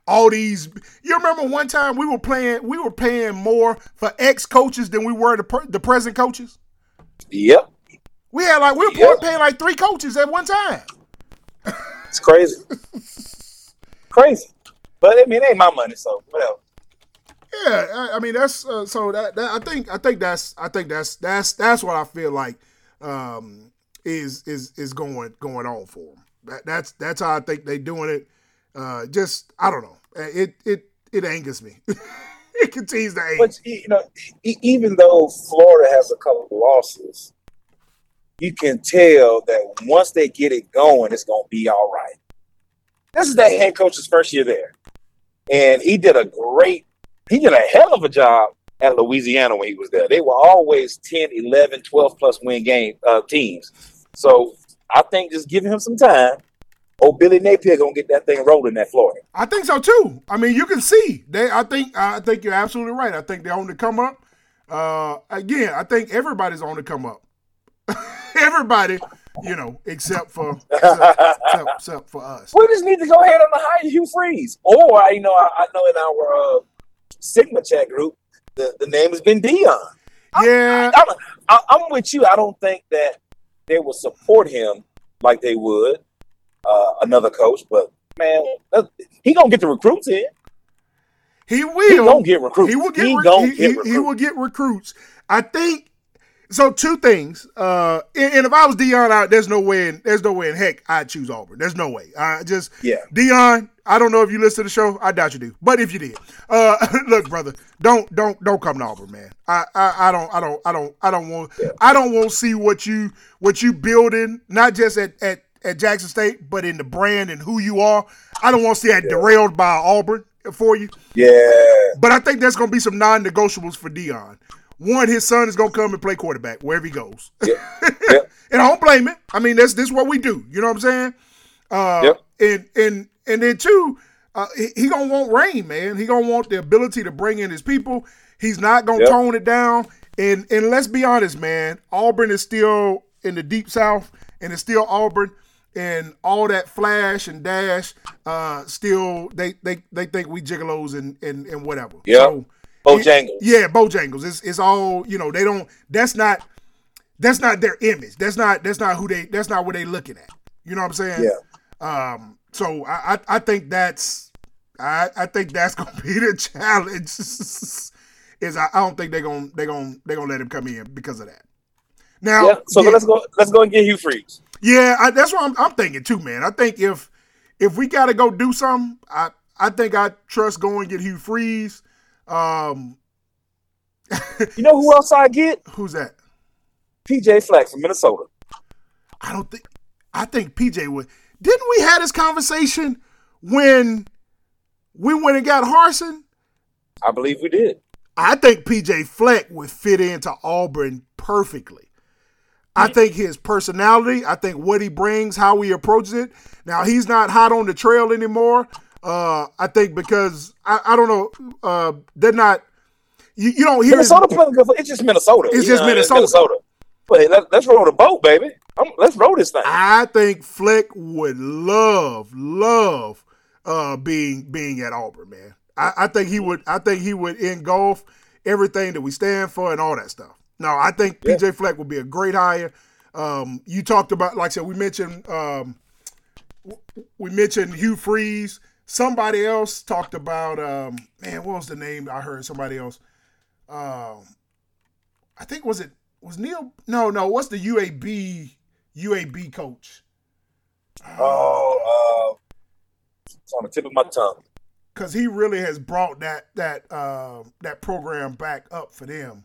all these. You remember one time we were playing, we were paying more for ex coaches than we were the per, the present coaches. yep, We had like we were Yep. paying like three coaches at one time. It's crazy, crazy. But I mean, it ain't my money, so whatever. Yeah, I, I mean that's uh, so that, that I think I think that's I think that's that's that's what I feel like um, is is is going going on for them. That, that's that's how I think they doing it. Uh, just I don't know. It it it angers me. it continues to anger. But you know, even though Florida has a couple of losses, you can tell that once they get it going, it's going to be all right. This is that head coach's first year there, and he did a great, he did a hell of a job at Louisiana when he was there. They were always 10, 11, 12 plus win game uh, teams. So I think just giving him some time, old Billy Napier gonna get that thing rolling at Florida. I think so too. I mean, you can see they. I think. I think you're absolutely right. I think they're on the come up. Uh, again, I think everybody's on the come up. Everybody, you know, except for except, except, except for us. We just need to go ahead and hire Hugh Freeze. Or you know, I, I know in our uh, Sigma chat group, the, the name has been Deion. Yeah, I'm, I, I'm with you. I don't think that they will support him like they would uh, another coach. But man, he gonna get the recruits in. he will. He gonna get recruits. He will get. He re- he, get recruits. he will get recruits. I think. So two things. Uh, and, and if I was Deion out, there's no way. In, there's no way in heck I'd choose Auburn. There's no way. I just Yeah. Deion. I don't know if you listen to the show. I doubt you do. But if you did, uh, look, brother, don't don't don't come to Auburn, man. I, I, I don't I don't I don't I don't want I don't want to see what you what you building not just at at at Jackson State, but in the brand and who you are. I don't want to see that derailed by Auburn for you. Yeah. But I think there's going to be some non-negotiables for Deion. One, his son is going to come and play quarterback wherever he goes, Yep. and I don't blame it. I mean, that's this is what we do. You know what I'm saying? Uh, Yep. And and and then two, uh, he, he gonna want rain, man. He gonna want the ability to bring in his people. He's not gonna Yep. tone it down. And and let's be honest, man. Auburn is still in the deep south, and it's still Auburn. And all that flash and dash, uh, still they they they think we gigolos and and, and whatever. Yep. So, Bojangles. yeah, Bojangles. It's it's all you know. They don't. That's not. That's not their image. That's not. That's not who they. That's not what they looking at. You know what I'm saying? Yeah. Um. So I I, I think that's. I I think that's gonna be the challenge. is I, I don't think they're gonna they're gonna they're gonna let him come in because of that. Now, Yeah. So yeah, let's go. Let's go and get Hugh Freeze. yeah, I, that's what I'm, I'm thinking too, man. I think if if we got to go do something, I I think I trust going and get Hugh Freeze. Um, You know who else I get? who's that? PJ Fleck from Minnesota. I don't think. I think PJ would. Didn't we have this conversation when we went and got Harsin? I believe we did. I think PJ Fleck would fit into Auburn perfectly. I think his personality, I think what he brings, how he approaches it. Now he's not hot on the trail anymore. Uh, I think because I, I don't know, uh, they're not. You, you don't hear Minnesota playing good. It's just Minnesota. It's just know, Minnesota. Minnesota. But hey, let, let's roll the boat, baby. I'm, let's roll this thing. I think Fleck would love, love uh being being at Auburn, man. I, I think he would I think he would engulf everything that we stand for and all that stuff. No, I think PJ Fleck would be a great hire. Um, you talked about like I said, we mentioned um we mentioned Hugh Freeze. Somebody else talked about um man, what was the name I heard somebody else? Um I think was it was Neil no no what's the UAB UAB coach? oh, uh, it's on the tip of my tongue. because he really has brought that that uh, that program back up for them.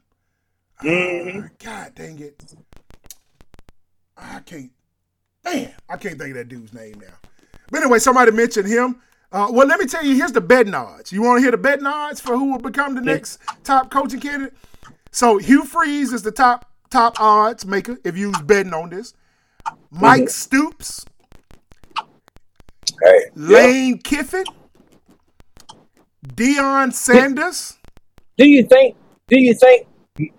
Mhm. Uh, God dang it! I can't. Man, I can't think of that dude's name now. But anyway, somebody mentioned him. Uh, well, let me tell you. Here's the betting odds. You want to hear the betting odds for who will become the next top coaching candidate? So Hugh Freeze is the top top odds maker if you was betting on this. Mike Stoops, Hey, yeah. Lane Kiffin, Deion Sanders. Do you think? Do you think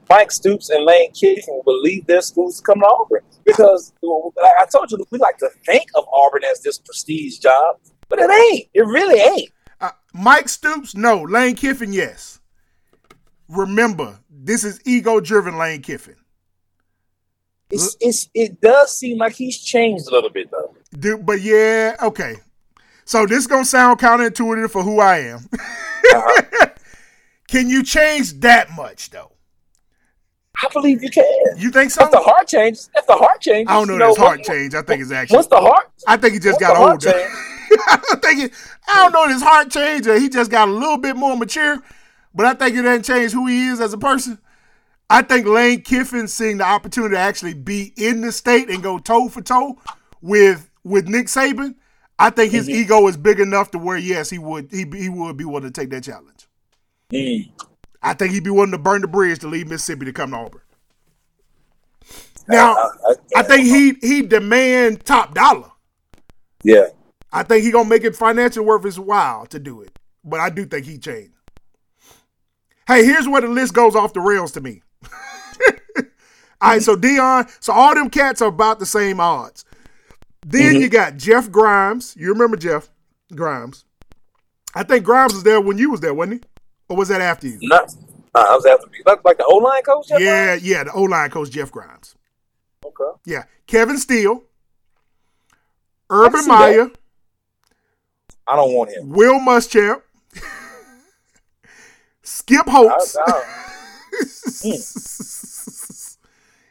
Mike Stoops and Lane Kiffin will leave their schools to come to Auburn? Because like I told you, we like to think of Auburn as this prestige job, but it ain't. It really ain't. Uh, Mike Stoops, no. Lane Kiffin, yes. Remember, this is ego driven Lane Kiffin. It's, it's it does seem like he's changed a little bit though. Dude, but yeah, okay. So this gonna sound counterintuitive for who I am. Uh-huh. Can you change that much though? I believe you can. You think so? If the heart changes, if the heart changes, I don't know you if his heart change. I think it's actually. What's the heart, I think he just got older. I don't I don't know if his heart changed or he just got a little bit more mature, but I think it doesn't change who he is as a person. I think Lane Kiffin seeing the opportunity to actually be in the state and go toe for toe with with Nick Saban, I think his Mm-hmm. ego is big enough to where yes, he would he he would be willing to take that challenge. Mm. I think he'd be willing to burn the bridge to leave Mississippi to come to Auburn. Now, I- I think he he demand top dollar. yeah, I think he gonna make it financially worth his while to do it. But I do think he changed. Hey, here's where the list goes off the rails to me. all right, so Deion, so all them cats are about the same odds. Then you got Jeff Grimes. You remember Jeff Grimes? I think Grimes was there when you was there, wasn't he? Or was that after you? not. Uh, I was after like, like the O line coach. Jeff Yeah, Grimes? yeah, the O line coach Jeff Grimes. Okay. Yeah, Kevin Steele, Urban Meyer, I don't want him. Will Muschamp, Skip Holtz.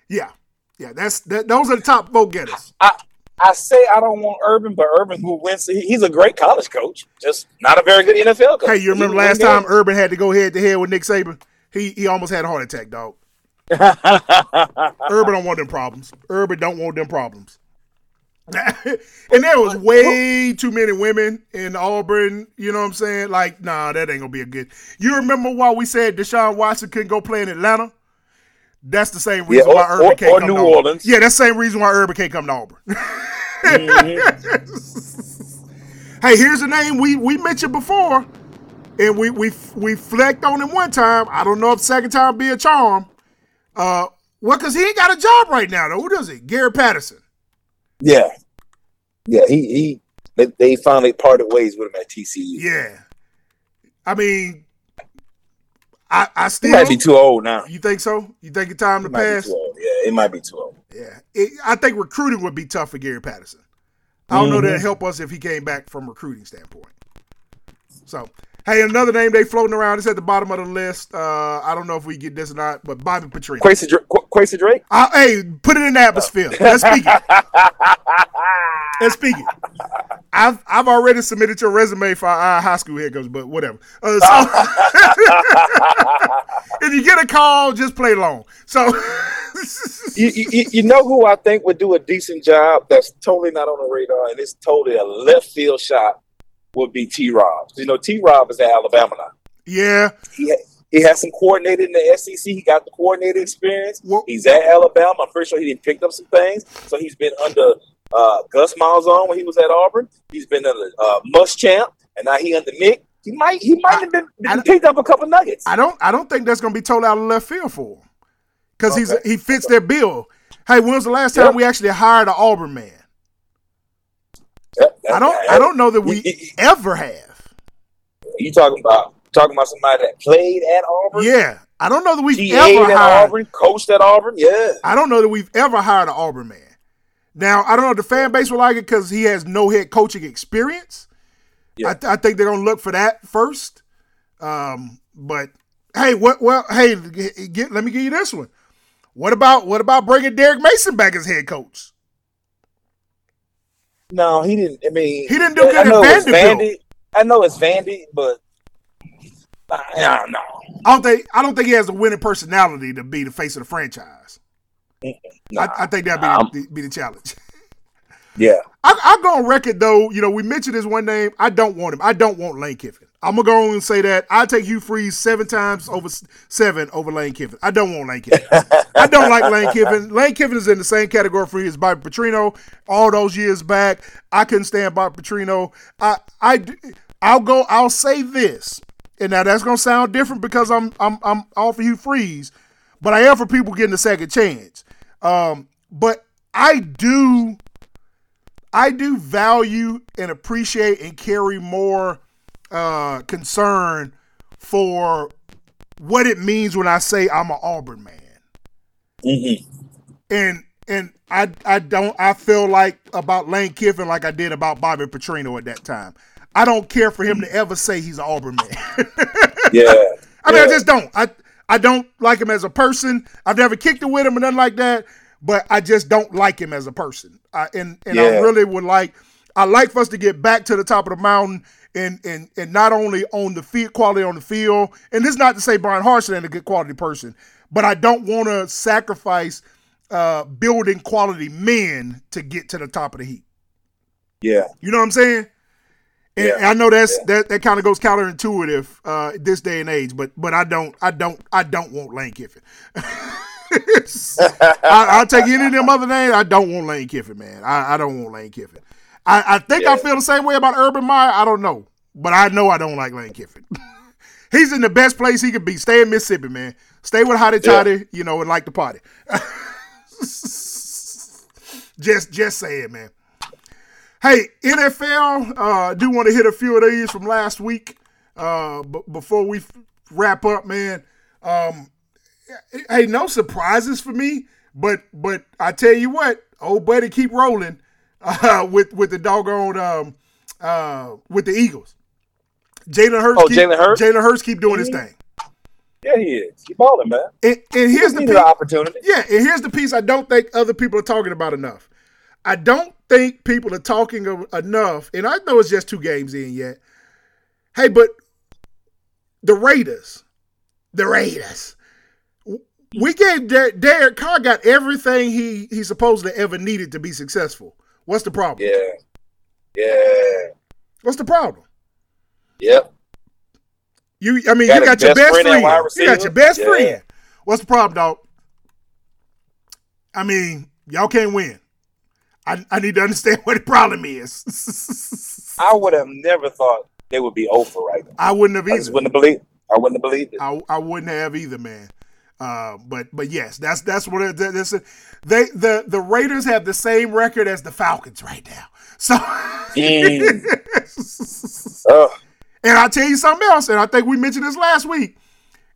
Yeah, yeah, that's that. Those are the top vote getters. I, I say I don't want Urban, but Urban who wins, he's a great college coach, just not a very good NFL coach. Hey, you remember last time games. Urban had to go head to head with Nick Saban? He he almost had a heart attack, dog. Urban don't want them problems. Urban don't want them problems. and there was way too many women in Auburn. You know what I'm saying? Like, nah, that ain't gonna be a good. You remember why we said Deshaun Watson couldn't go play in Atlanta? That's the same reason or- why Urban or- can't or come New to Auburn. Orleans. Yeah, that's the same reason why Urban can't come to Auburn. hey, here's a name we we mentioned before, and we we we flecked on him one time. I don't know if second time be a charm. Uh, well, cause he ain't got a job right now though. Who does he? Gary Patterson. Yeah, yeah, he he. They, they finally parted ways with him at TCU. Yeah. I mean, I I He still. might be too old now. you think so? You think it's time to He be pass? Yeah, it might be too old. Yeah, it, I think recruiting would be tough for Gary Patterson. I don't know that mm-hmm. it'd help us if he came back from recruiting standpoint. So, hey, another name they floating around. It's at the bottom of the list. Uh, I don't know if we get this or not, but Bobby Petrino. Quasi, Dra- Qu- Quasi Drake. Hey, put it in the atmosphere. Let's speak it. Let's speak it. I've I've already submitted your resume for our high school head coach, but whatever. Uh, so if you get a call, just play long. So you, you, you know who I think would do a decent job that's totally not on the radar and it's totally a left field shot would be T Rob. You know, T Rob is at Alabama now. yeah, He, ha- he has some coordinated in the SEC. He got the coordinated experience. Well- he's at Alabama. I'm pretty sure he didn't pick up some things. So he's been under uh, Gus Malzahn when he was at Auburn. He's been under uh, Muschamp. and now he under Nick. He might he might have been, been picked up a couple nuggets. I don't I don't think that's gonna be told out of left field for him. Cause he's he fits their bill. Hey, when was the last time Yep. we actually hired an Auburn man? I don't I don't know that we ever have. You talking about talking about somebody that played at Auburn? Yeah. I don't know that we've GA'd ever at hired Auburn, coached at Auburn. Yeah. I don't know that we've ever hired an Auburn man. Now, I don't know if the fan base will like it because he has no head coaching experience. Yeah. I, th- I think they're gonna look for that first. Um, but hey, what? Well, hey, get, let me give you this one. What about what about bringing Derek Mason back as head coach? No, he didn't. I mean, He didn't do good I at know it's Vanderbilt. Vandy. I know it's Vandy, but I don't know. I don't think I don't think he has a winning personality to be the face of the franchise. Nah, I, I think that'd be, nah, um, the, be the challenge. yeah. I, I go on record though. You know, we mentioned this one name. I don't want him. I don't want Lane Kiffin. I'm gonna go on and say that I take Hugh Freeze seven times over seven over Lane Kiffin. I don't want Lane Kiffin. I don't like Lane Kiffin. Lane Kiffin is in the same category for me as Bobby Petrino. All those years back, I couldn't stand Bobby Petrino. I I I'll go. I'll say this, and now that's gonna sound different because I'm I'm I'm all for Hugh Freeze, but I am for people getting a second chance. Um, but I do. I do value and appreciate and carry more uh, concern for what it means when I say I'm an Auburn man. Mm-hmm. And and I I don't I feel like about Lane Kiffin like I did about Bobby Petrino at that time. I don't care for him to ever say he's an Auburn man. Yeah. I mean, I just don't. I I don't like him as a person. I've never kicked it with him or nothing like that. But I just don't like him as a person. I, and and I really would like. I like for us to get back to the top of the mountain and and and not only on the field quality on the field. And this is not to say Bryan Harsin ain't a good quality person, but I don't want to sacrifice uh, building quality men to get to the top of the heap. Yeah. You know what I'm saying? And Yeah. I know that's Yeah. that, that kind of goes counterintuitive uh, this day and age, but but I don't I don't I don't want Lane Kiffin. I, I'll take any of them other names. I don't want Lane Kiffin, man. I, I don't want Lane Kiffin. I, I think I feel the same way about Urban Meyer. I don't know, but I know I don't like Lane Kiffin. He's in the best place he could be. Stay in Mississippi, man. Stay with Hottie Yeah. Toddy, you know, and like the party. just just say it, man. Hey, NFL, uh, do want to hit a few of these from last week uh, b- before we f- wrap up, man. Um, hey, no surprises for me, but but I tell you what, old buddy, keep rolling uh, with with the doggone um, uh, with the Eagles. Jalen Hurts, Oh, keep, Jalen Hurts? Jalen Hurts keep doing his thing. Yeah, he is. He balling, man. And, and here's the piece, opportunity. yeah, and here's the piece I don't think other people are talking about enough. I don't think people are talking enough, and I know it's just two games in yet. Hey, but the Raiders, the Raiders, we gave Der- Derek Carr got everything he he supposedly ever needed to be successful. What's the problem? Yeah. Yeah. What's the problem? Yep. You, I mean, Got you got your best friend friend. You got your best Yeah. friend. What's the problem, dog? I mean, y'all can't win. I, I need to understand what the problem is. I would have never thought they would be over right now. I wouldn't have either. I wouldn't have believed. I wouldn't have believed it. I, I wouldn't have either, man. Uh, but but yes, that's that's what it, that's they the the Raiders have the same record as the Falcons right now. So, Mm. And I'll tell you something else, and I think we mentioned this last week,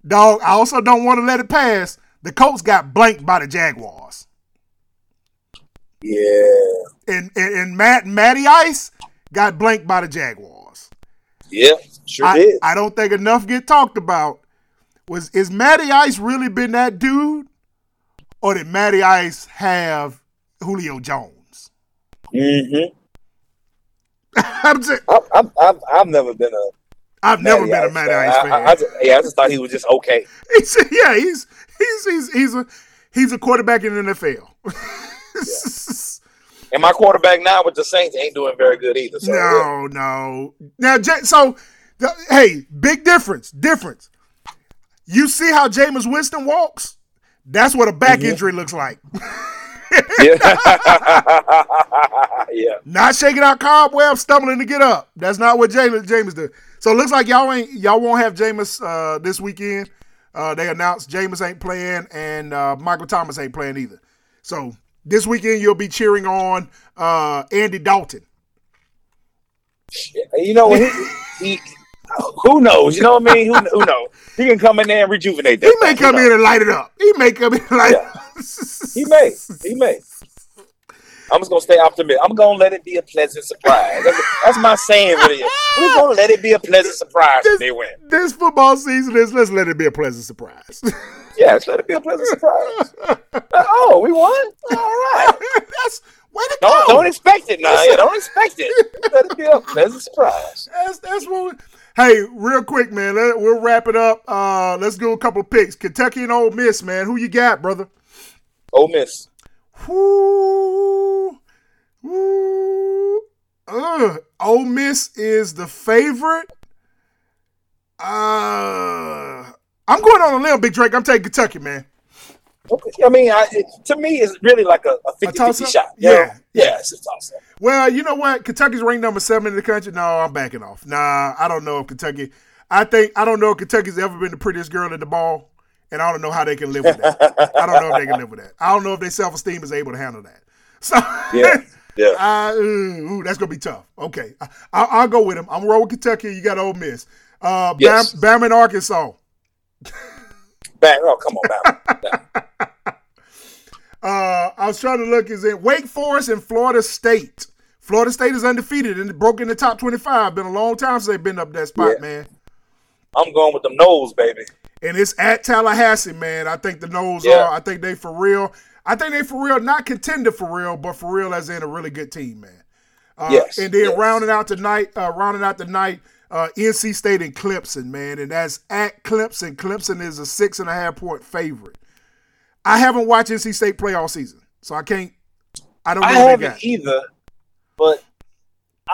dog. I also don't want to let it pass. The Colts got blanked by the Jaguars. yeah. and and, and Matt Matty Ice got blanked by the Jaguars. Yeah. Sure I, did. I don't think enough get talked about. Was is Matty Ice really been that dude, or did Matty Ice have Julio Jones? mm-hmm. I'm just, I've, I've, I've, I've never been a I've never Matty been a Ice Matty fan. Ice fan. I, I just, yeah, I just thought he was just okay. He's, yeah, he's he's he's he's a he's a quarterback in the NFL. And my quarterback now with the Saints ain't doing very good either. So, yeah. no, no. Now, so the, hey, big difference. Difference. You see how Jameis Winston walks? That's what a back Mhm. injury looks like. Yeah. yeah. Not shaking out cobwebs, stumbling to get up. That's not what James James did. So it looks like y'all ain't y'all won't have Jameis uh, this weekend. Uh, they announced Jameis ain't playing and uh, Michael Thomas ain't playing either. So this weekend you'll be cheering on uh, Andy Dalton. You know, he, he, who knows? You know what I mean? Who, who knows? He can come in there and rejuvenate that. He may come in and light it up. He may come in and light Yeah. it up. He may. He may. I'm just gonna stay optimistic. I'm gonna let it be a pleasant surprise. That's, that's my saying. Really. We're gonna let it be a pleasant surprise if they win. This football season is let's let it be a pleasant surprise. yes, let it be a pleasant surprise. Uh, oh, we won. All right. That's way to Don't go. don't expect it now. Yeah, don't expect it. Let it be a pleasant surprise. That's that's what. Hey, real quick, man. Let, we'll wrap it up. Uh, let's do a couple of picks. Kentucky and Ole Miss, man. Who you got, brother? Ole Miss. Whoo, whoo. Uh, Ole Miss is the favorite. Uh, I'm going on a limb, Big Drake. I'm taking Kentucky, man. I mean, I, it, to me, it's really like a, a 50 toss-up? 50 shot. Yeah. Know? Yeah, it's a toss up. Well, you know what? Kentucky's ranked number seven in the country. No, I'm backing off. Nah, I don't know if Kentucky. I think I don't know if Kentucky's ever been the prettiest girl at the ball, and I don't know how they can live with that. I don't know if they can live with that. I don't know if their self esteem is able to handle that. So Yeah. Yeah. Uh, ooh, that's gonna be tough. Okay, I, I'll, I'll go with him. I'm roll with Kentucky. You got Ole Miss. Uh, Bam, Yes. Bam in Arkansas. Back. Oh, come on, man. Uh, I was trying to look. Is it Wake Forest and Florida State? Florida State is undefeated and broke in the top 25. Been a long time since they've been up that spot, Yeah. man. I'm going with them Noles, baby. And it's at Tallahassee, man. I think the Noles Yeah. are. I think they for real. I think they for real, not contender for real, but for real as in a really good team, man. Uh, Yes, And then yes. rounding out tonight, uh, rounding out the night, uh, NC State and Clemson, man. And that's at Clemson. Clemson is a six and a half point favorite. I haven't watched NC State play all season, so I can't. I don't know I haven't either, but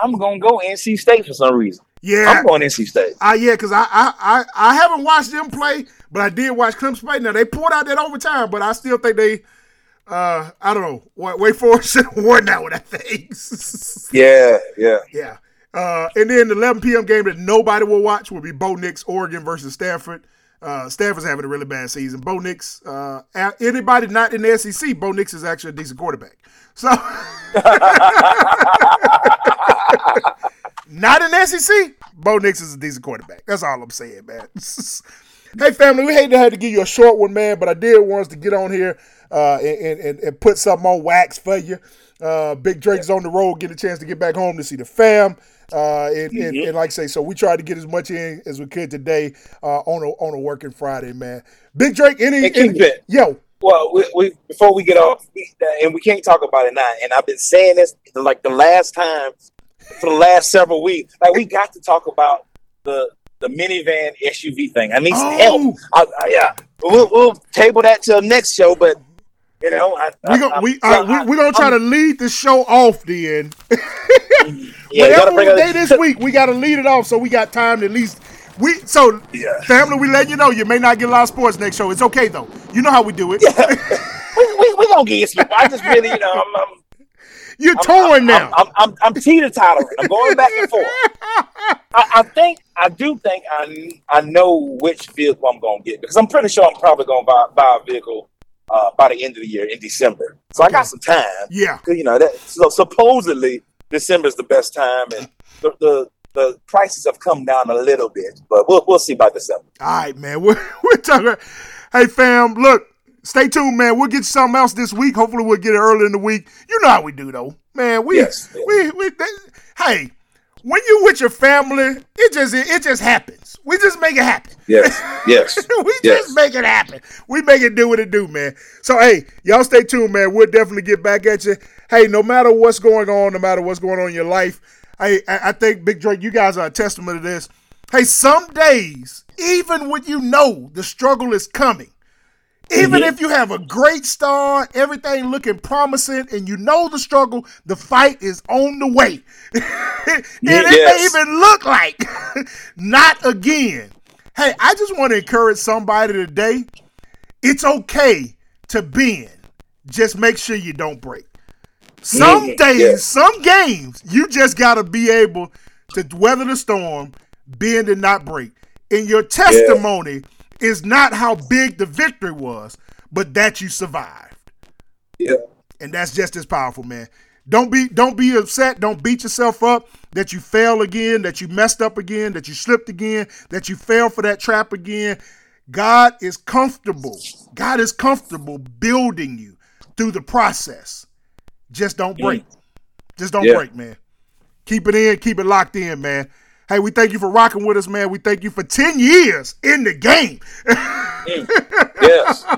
I'm gonna go NC State for some reason. Yeah, I'm going NC State. Uh, yeah, because I, I I I haven't watched them play, but I did watch Clemson play. Now they pulled out that overtime, but I still think they, uh, I don't know, Wa- Wake Forest should have won that one. I think. Yeah, yeah. yeah. Uh, and then the 11 p.m. game that nobody will watch will be Bo Nix, Oregon versus Stanford. Uh, Stanford's having a really bad season. Bo Nix, uh, anybody not in the SEC, Bo Nix is actually a decent quarterback. So, not in the SEC, Bo Nix is a decent quarterback. That's all I'm saying, man. hey, family, we hate to have to give you a short one, man, but I did want us to get on here uh, and, and, and put something on wax for you. Uh, Big Drake's on the road, get a chance to get back home to see the fam. Uh, and, and, and like I say, so we tried to get as much in as we could today uh, on a on a working Friday, man. Big Drake, any, Hey, any Kingpin. yo, Well, we, we before we get off, we, and we can't talk about it now. And I've been saying this like the last time for the last several weeks. Like we got to talk about the the minivan SUV thing. I need some Oh. help. I, I, yeah, we'll, we'll table that till next show. But you know, I, we gonna we uh, we we gonna try to lead the show off then. yeah, Whatever bring day this week, we got to lead it off so we got time to at least. We so Yeah. family, we let you know you may not get a lot of sports next show. It's okay though. You know how we do it. we, we, we gonna get some. I just really, you know, I'm, I'm You're I'm, touring I'm, now. I'm, I'm, I'm teeter tottering. I'm going back and forth. I, I think I do think I I know which vehicle I'm going to get because I'm pretty sure I'm probably going to buy, buy a vehicle uh, by the end of the year in December. So I got some time. Yeah. You know that so supposedly December is the best time, and the, the the prices have come down a little bit, but we'll we'll see by December. All right, man. We're, we're talking. Hey, fam, look, stay tuned, man. We'll get something else this week. Hopefully, we'll get it early in the week. You know how we do, though, man. We, Yes, yes. we, we. that- hey, when you with your family, it just it just happens. We just make it happen. Yes, yes, we yes. just make it happen. We make it do what it do, man. So hey, y'all stay tuned, man. We'll definitely get back at you. Hey, no matter what's going on, no matter what's going on in your life, hey, I, I think Big Drake, you guys are a testament to this. Hey, some days, even when you know the struggle is coming, even if you have a great start, everything looking promising, and you know the struggle, the fight is on the way. and it may even look like not again. Hey, I just want to encourage somebody today. It's okay to bend. just make sure you don't break. Some Mhm, days, yeah. some games, you just got to be able to weather the storm, bend and not break. In your testimony is not how big the victory was, but that you survived. Yeah. And that's just as powerful, man. Don't be don't be upset. Don't beat yourself up that you fail again, that you messed up again, that you slipped again, that you fell for that trap again. God is comfortable. God is comfortable building you through the process. Just don't break. Mm. Just don't Yeah. break, man. Keep it in, keep it locked in, man. Hey, we thank you for rocking with us, man. We thank you for 10 years in the game. Yes.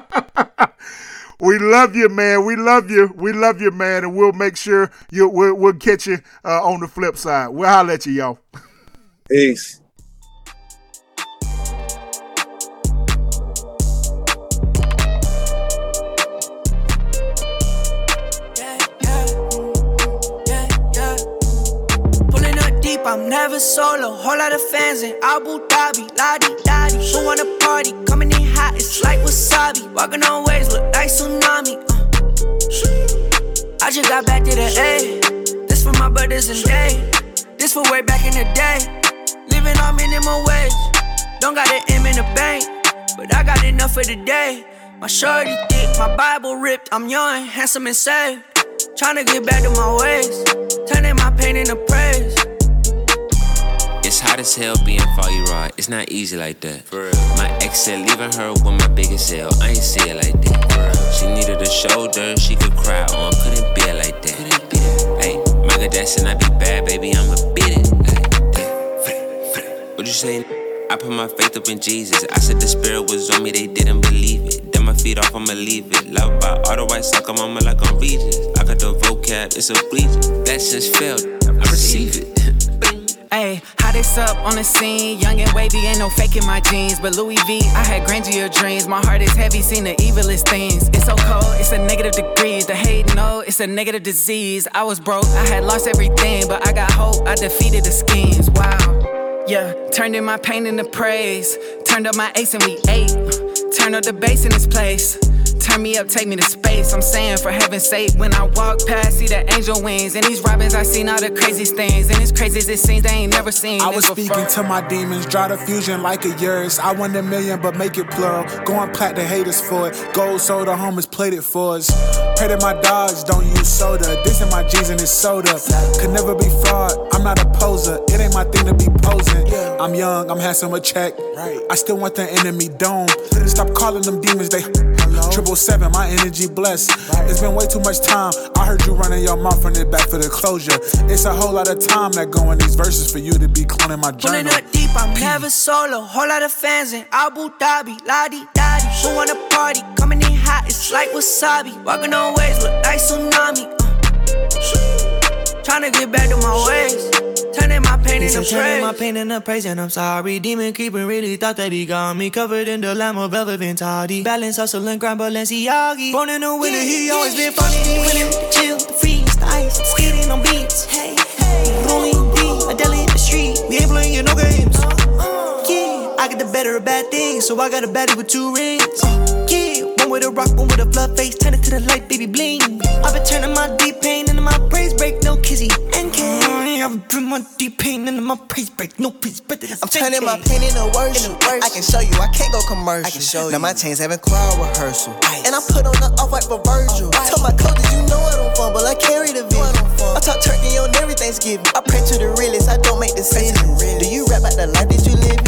We love you, man. We love you. We love you, man. And we'll make sure you we'll, we'll catch you uh, on the flip side. We'll holler at you, y'all. Peace. I'm never solo. Whole lot of fans in Abu Dhabi, la di da di. Who wanna party? Coming in hot, it's like wasabi. Walking on waves, look like tsunami. Uh. I just got back to the A. This for my brothers and they. This for way back in the day. Living on minimum wage. Don't got an M in the bank, but I got enough for the day. My shorty thick, my Bible ripped. I'm young, handsome, and saved. Tryna get back to my ways. Turning my pain into praise. It's as hell being foggy rod. It's not easy like that. For real. My ex said leaving her with my biggest L. I ain't see it like that. For real. She needed a shoulder she could cry oh, on. Couldn't be it like that. Couldn't be that. Hey, Michael Jackson, I be bad, baby. I'ma beat it. Like. What you say? I put my faith up in Jesus. I said the spirit was on me, they didn't believe it. Then my feet off, I'ma leave it. Love by all the white soccer mama like I'm Regis. I got the vocab, it's a breeze. Blessings failed, I receive it. Ayy, hottest up on the scene. Young and wavy, ain't no faking my jeans. But Louis V, I had grandeur dreams. My heart is heavy, seen the evilest things. It's so cold, it's a negative degree. The hate, no, it's a negative disease. I was broke, I had lost everything. But I got hope, I defeated the schemes. Wow. Yeah, turned in my pain into praise. Turned up my ace and we ate. Turned up the bass in this place. Turn me up, take me to space. I'm saying, for heaven's sake, when I walk past, see the angel wings. And these robins, I seen all the craziest things. And it's crazy as it seems, they ain't never seen. I was this before. speaking to my demons, draw the fusion like a yours. I want a million, but make it plural. Going plat the haters for it. Gold soda, homies played it for us. Pray that my dogs don't use soda. This in my jeans and it's soda. Could never be fraud. I'm not a poser. It ain't my thing to be posing. I'm young, I'm handsome, a check. I still want the enemy dome. Stop calling them demons, they. Triple seven, my energy blessed. It's been way too much time. I heard you running your mouth from the back for the closure. It's a whole lot of time that go in these verses for you to be cloning my Pulling journal. up deep, I'm never solo. Whole lot of fans in Abu Dhabi, la di da di. Who wanna party? Coming in hot, it's like wasabi. Walking on waves, look like tsunami. Uh. Tryna get back to my ways. Turning my pain into turning my praise. pain into praise and I'm sorry. Demon keeper really thought that he got me covered in the Lambo velvet Ventati. Balance, hustle, and grind, Balenciaga. Born in the winter, he always been funny. The chill, the freeze, the ice, skating on beats. Hey, hey, rolling deep, a deli in the street. We ain't playing no games. Uh, uh. Yeah, I get the better of bad things, so I got a baddie with two rings. Uh. Yeah, one with a rock, one with a flood face, turn it to the light, baby bling. I've been turning my deep pain into my praise break, no kizzy and K. Putting my deep pain into my praise break, no peace, break. I'm turning my pain into worship. I can show you, I can't go commercial. I can show now my chains having choir rehearsal. And I put on the off white for Virgil. Tell my coaches, you know I don't fumble, I carry the vision. I talk turkey on every Thanksgiving. I pray to the realest, I don't make decisions. Do you rap about the life that you live?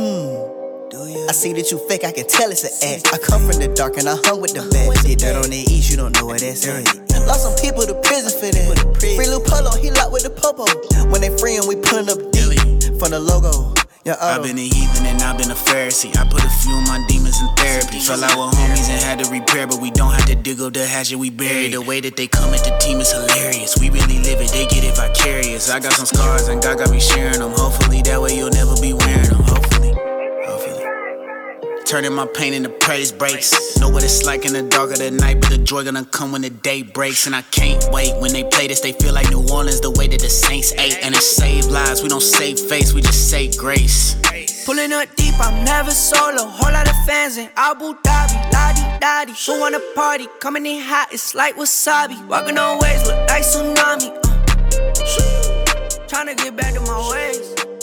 Hmm. Do you? I see that you fake, I can tell it's an act. I come from the dark and I hung with the best. Did dirt on the east, you don't know what that's at. Lost some people to prison for that. Free Lil Polo, he locked with the popo. When they free him, we pulling up Dilly from the logo. Yeah, I've been a heathen and I've been a Pharisee. I put a few of my demons in therapy. Fell out with homies and had to repair, but we don't have to dig up the hatchet we buried. The way that they come at the team is hilarious. We really live it, they get it vicarious. I got some scars and God got me sharing them. Hopefully that way you'll never be wearing them. Turning my pain into praise breaks. Know what it's like in the dark of the night, but the joy gonna come when the day breaks. And I can't wait when they play this. They feel like New Orleans, the way that the Saints ate. And it saved lives. We don't save face, we just say grace. Pulling up deep, I'm never solo. Whole lot of fans in Abu Dhabi, la di daddy. Who wanna party? Coming in hot, it's like wasabi. Walking on waves, look like tsunami. Uh. Tryna get back to my ways.